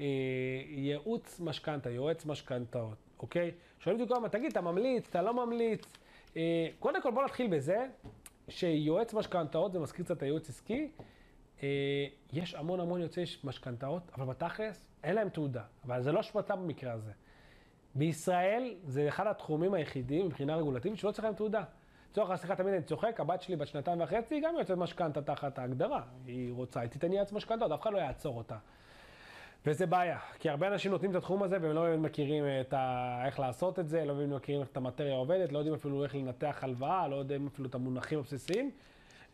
אה, ייעוץ משכנתה, יועץ משכנתאות, אוקיי? שואלים אותי כל הזמן, תגיד, אתה ממליץ, אתה לא ממליץ? אה, קודם כל בוא נתחיל בזה, שיועץ משכנתאות, זה מזכיר קצת הייעוץ עסקי, אה, יש המון המון יוצאי משכנתאות, אבל בתכלס אין להם תעודה, אבל זה לא אשמתם במקרה הזה. בישראל זה אחד התחומים היחידים מבחינה רגולטיבית שלא צריך להם תעודה. לצורך השיחה תמיד אני צוחק, הבת שלי בת שנתיים וחצי, היא גם יוצאת משכנתה תחת ההגדרה. היא רוצה, היא תיתן יעץ משכנתאות, אף אחד לא יעצור אותה. וזה בעיה, כי הרבה אנשים נותנים את התחום הזה והם לא באמת מכירים את ה... איך לעשות את זה, לא באמת מכירים איך את המטריה עובדת, לא יודעים אפילו איך לנתח הלוואה, לא יודעים אפילו את המונחים הבסיסיים.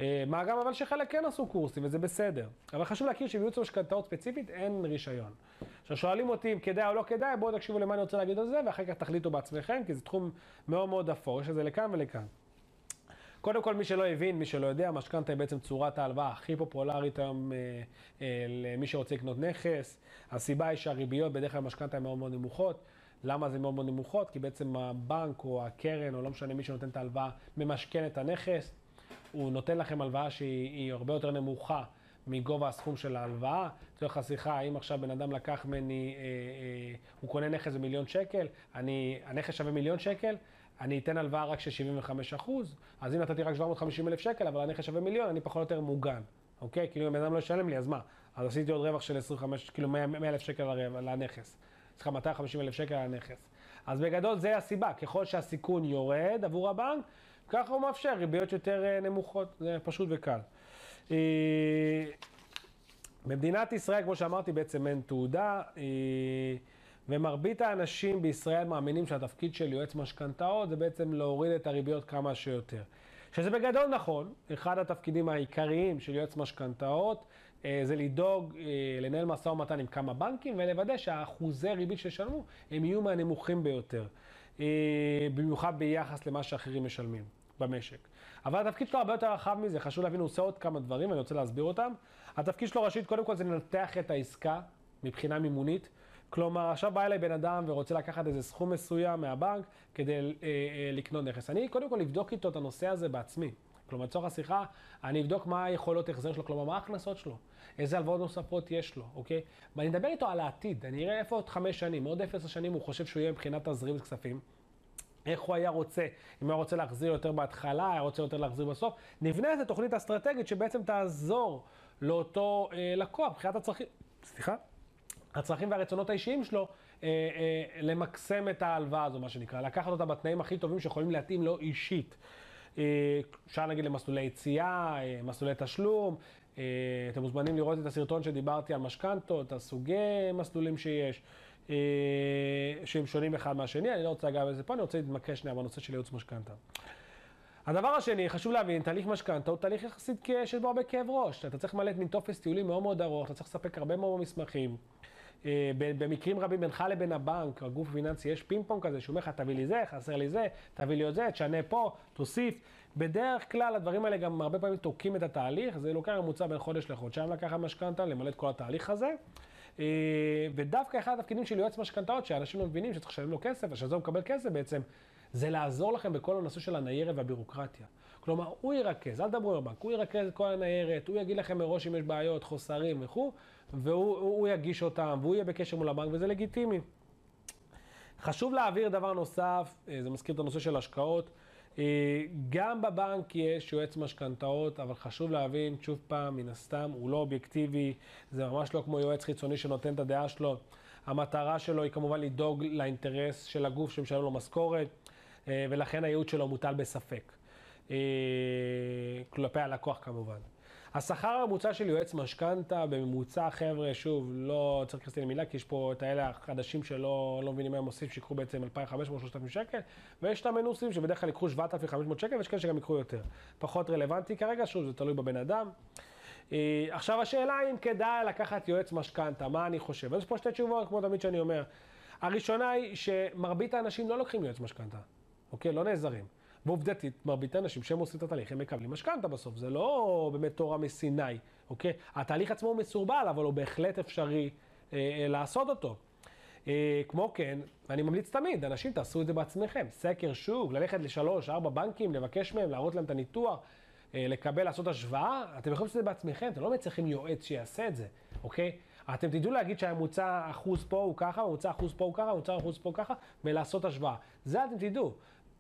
אה, מה גם אבל שחלק כן עשו קורסים, וזה בסדר. אבל חשוב להכיר שבייעוץ משכנתאות ספציפית אין רישיון. עכשיו שואלים אותי אם כדאי או לא כדאי, בואו תקשיבו למה אני רוצה להגיד על זה, ואחר כך תחליטו בעצמכם, כי זה תחום מאוד מאוד אפור, יש את זה לכאן ולכאן. קודם כל, מי שלא הבין, מי שלא יודע, משכנתה היא בעצם צורת ההלוואה הכי פופולרית היום אה, אה, למי שרוצה לקנות נכס. הסיבה היא שהריביות בדרך כלל במשכנתה הן מאוד מאוד נמוכות. למה זה מאוד מאוד נמוכות? כי בעצם הבנק או הקרן, או לא משנה מי שנותן את ההלוואה, ממשכן את הנכס. הוא נותן לכם הלוואה שהיא הרבה יותר נמוכה מגובה הסכום של ההלוואה. לצורך השיחה, אם עכשיו בן אדם לקח ממני, אה, אה, הוא קונה נכס במיליון שקל, אני, הנכס שווה מיליון שקל, אני אתן הלוואה רק של 75 אחוז, אז אם נתתי רק 750 אלף שקל, אבל הנכס שווה מיליון, אני פחות או יותר מוגן. אוקיי? כאילו אם אדם לא ישלם לי, אז מה? אז עשיתי עוד רווח של 25, כאילו 100 אלף שקל לנכס. סליחה, 250 אלף שקל על הנכס. אז בגדול זה הסיבה, ככל שהסיכון יורד עבור הבנק, ככה הוא מאפשר ריביות יותר אה, נמוכות, זה פשוט וקל. אה, במדינת ישראל, כמו שאמרתי, בעצם אין תעודה, אה, ומרבית האנשים בישראל מאמינים שהתפקיד של יועץ משכנתאות זה בעצם להוריד את הריביות כמה שיותר. שזה בגדול נכון, אחד התפקידים העיקריים של יועץ משכנתאות זה לדאוג, לנהל משא ומתן עם כמה בנקים ולוודא שהאחוזי ריבית שישלמו הם יהיו מהנמוכים ביותר. במיוחד ביחס למה שאחרים משלמים. במשק. אבל התפקיד שלו הרבה יותר רחב מזה, חשוב להבין, הוא עושה עוד כמה דברים, אני רוצה להסביר אותם. התפקיד שלו ראשית, קודם כל זה לנתח את העסקה מבחינה מימונית. כלומר, עכשיו בא אליי בן אדם ורוצה לקחת איזה סכום מסוים מהבנק כדי אה, אה, לקנות נכס. אני קודם כל אבדוק איתו את הנושא הזה בעצמי. כלומר, לצורך השיחה, אני אבדוק מה היכולות החזר שלו, כלומר, מה ההכנסות שלו, איזה הלוואות נוספות יש לו, אוקיי? ואני אדבר איתו על העתיד, אני אראה איפה עוד חמש שנים, עוד אפס שנים הוא חושב שהוא יהיה מבחינת תזרים כספים. איך הוא היה רוצה, אם הוא רוצה להחזיר יותר בהתחלה, היה רוצה יותר להחזיר בסוף. נבנה איזה תוכנית אסטרטגית שבעצם תעזור לאותו אה, לקוח, מבחינת הצרכים, סליחה, הצרכים והרצונות האישיים שלו, אה, אה, למקסם את ההלוואה הזו, מה שנקרא, לקחת אותה בתנאים הכי טובים שיכולים להתאים לו אישית. אה, אפשר נגיד למסלולי יציאה, אה, מסלולי תשלום, אה, אתם מוזמנים לראות את הסרטון שדיברתי על משכנתות, הסוגי מסלולים שיש. שהם שונים אחד מהשני, אני לא רוצה לגעת בזה פה, אני רוצה להתמקד שנייה בנושא של ייעוץ משכנתה. הדבר השני, חשוב להבין, תהליך משכנתה הוא תהליך יחסית שיש בו הרבה כאב ראש. אתה צריך למלא מין טופס טיולים מאוד מאוד ארוך, אתה צריך לספק הרבה מאוד מסמכים. במקרים רבים בינך לבין הבנק, הגוף הפיננסי, יש פינג פונג כזה, שהוא אומר לך, תביא לי זה, חסר לי זה, תביא לי עוד זה, תשנה פה, תוסיף. בדרך כלל הדברים האלה גם הרבה פעמים תוקעים את התהליך, זה לוקח ממוצע בין חודש לחודשיים לקחת משכנתה, למלא את כל התהליך הזה. אה, ודווקא אחד התפקידים של יועץ משכנתאות, שאנשים לא מבינים שצריך לשלם לו כסף, ושזה הוא מקבל כסף בעצם, זה לעזור לכם בכל הנושא של הניירת והבירוקרטיה. כלומר, הוא ירכז, אל תדברו עם הבנק, הוא ירכז את כל הניירת, הוא יגיד לכם מראש אם יש בעיות, חוסרים וכו', והוא יגיש אותם, והוא יהיה בקשר מול הבנק, וזה לגיטימי. חשוב להעביר דבר נוסף, אה, זה מזכיר את הנושא של השקעות. אה, גם בבנק יש יועץ משכנתאות, אבל חשוב להבין, שוב פעם, מן הסתם, הוא לא אובייקטיבי, זה ממש לא כמו יועץ חיצוני שנותן את הדעה שלו. המטרה שלו היא כמובן לדאוג לאינטרס של הגוף שמשלם לו משכורת, ולכן הייעוץ שלו מוטל בספק. אה, כלפי הלקוח כמובן. השכר הממוצע של יועץ משכנתה, בממוצע, חבר'ה, שוב, לא צריך להכניס לי למילה, כי יש פה את האלה החדשים שלא לא מבינים מה הם עושים, שיקחו בעצם 2,500-3,000 שקל, ויש את המנוסים שבדרך כלל ייקחו 7,500 שקל, ויש כאלה שגם ייקחו יותר. פחות רלוונטי כרגע, שוב, זה תלוי בבן אדם. אה, עכשיו השאלה אם כדאי לקחת יועץ משכנתה, מה אני חושב? יש פה שתי תשובות, כמו תמיד שאני אומר. הראשונה היא שמרבית האנשים לא לוקחים יועץ משכנתה, אוקיי? לא נעזרים. ועובדתית, מרבית האנשים שהם עושים את התהליך, הם מקבלים משכנתה בסוף, זה לא באמת תורה מסיני, אוקיי? התהליך עצמו הוא מסורבל, אבל הוא בהחלט אפשרי אה, אה, לעשות אותו. אה, כמו כן, אני ממליץ תמיד, אנשים תעשו את זה בעצמכם, סקר שוק, ללכת לשלוש, ארבע בנקים, לבקש מהם, להראות להם את הניתוח, אה, לקבל, לעשות השוואה, אתם יכולים לעשות את זה בעצמכם, אתם לא באמת צריכים יועץ שיעשה את זה, אוקיי? אתם תדעו להגיד שהממוצע אחוז פה הוא ככה, הממוצע אחוז פה הוא ככה, הממוצע אחוז פה הוא ככה, ולעשות השוואה. זה אתם תדעו.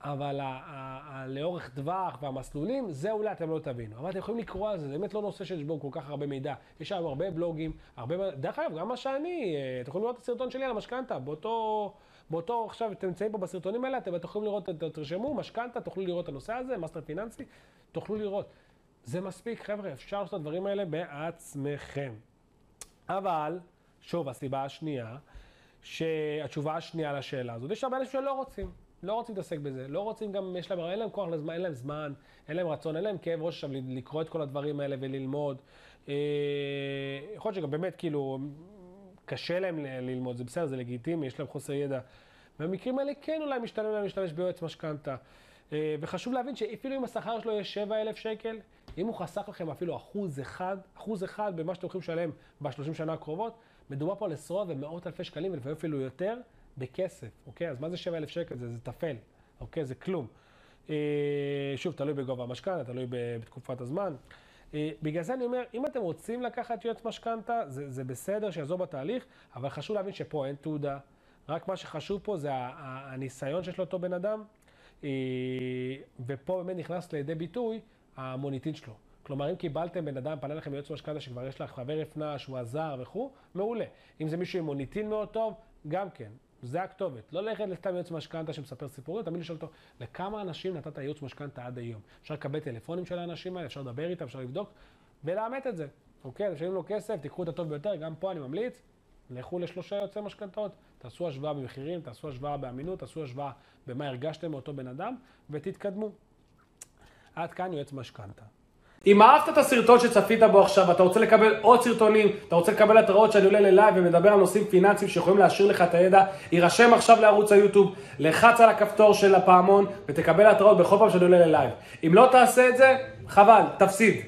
אבל לאורך טווח והמסלולים, זה אולי אתם לא תבינו. אבל אתם יכולים לקרוא על זה, זה באמת לא נושא שיש בו כל כך הרבה מידע. יש שם הרבה בלוגים, הרבה... דרך אגב, גם מה שאני, אה, אתם יכולים לראות את הסרטון שלי על המשכנתה, באותו... באותו, עכשיו אתם נמצאים פה בסרטונים האלה, אתם יכולים לראות, תרשמו, משכנתה, תוכלו לראות את הנושא הזה, מאסטר פיננסי, תוכלו לראות. זה מספיק, חבר'ה, אפשר לעשות את הדברים האלה בעצמכם. אבל, שוב, הסיבה השנייה, שהתשובה השנייה לשאלה הזאת, יש הרבה אנשים שלא רוצים. לא רוצים להתעסק בזה, לא רוצים גם, יש להם, אין להם כוח לזמן, אין להם זמן, אין להם רצון, אין להם כאב ראש עכשיו לקרוא את כל הדברים האלה וללמוד. אה, יכול להיות שגם באמת, כאילו, קשה להם ללמוד, זה בסדר, זה לגיטימי, יש להם חוסר ידע. במקרים האלה כן אולי משתלם להם להשתמש ביועץ משכנתה. אה, וחשוב להבין שאפילו אם השכר שלו יהיה 7,000 שקל, אם הוא חסך לכם אפילו אחוז אחד, אחוז אחד במה שאתם הולכים לשלם בשלושים שנה הקרובות, מדובר פה על עשרות ומאות אלפי שקלים, ולפעמים אפילו יותר, בכסף, אוקיי? אז מה זה 7,000 שקל? זה, זה טפל, אוקיי? זה כלום. אה, שוב, תלוי בגובה המשכנתה, תלוי בתקופת הזמן. אה, בגלל זה אני אומר, אם אתם רוצים לקחת יועץ משכנתה, זה, זה בסדר שיעזור בתהליך, אבל חשוב להבין שפה אין תעודה. רק מה שחשוב פה זה הניסיון שיש לאותו בן אדם, אה, ופה באמת נכנס לידי ביטוי המוניטין שלו. כלומר, אם קיבלתם בן אדם, פנה לכם יועץ משכנתה שכבר יש לך חבר הפנה, שהוא עזר וכו', מעולה. אם זה מישהו עם מוניטין מאוד טוב, גם כן. זה הכתובת. לא ללכת לסתם יועץ משכנתה שמספר סיפורים, תמיד לשאול אותו, לכמה אנשים נתת ייעוץ משכנתה עד היום? אפשר לקבל טלפונים של האנשים האלה, אפשר לדבר איתם, אפשר לבדוק, ולאמת את זה. אוקיי, אתם משלמים לו כסף, תיקחו את הטוב ביותר, גם פה אני ממליץ, לכו לשלושה יועצי משכנתאות, תעשו השוואה במחירים, תעשו השוואה באמינות, תעשו השוואה במה הרגשתם מאותו בן אדם, ותתקדמו. עד כאן יועץ משכנתה. אם אהבת את הסרטון שצפית בו עכשיו, ואתה רוצה לקבל עוד סרטונים, אתה רוצה לקבל התראות שאני עולה ל live ומדבר על נושאים פיננסיים שיכולים להשאיר לך את הידע, הירשם עכשיו לערוץ היוטיוב, לחץ על הכפתור של הפעמון ותקבל התראות בכל פעם שאני עולה ל live. אם לא תעשה את זה, חבל, תפסיד.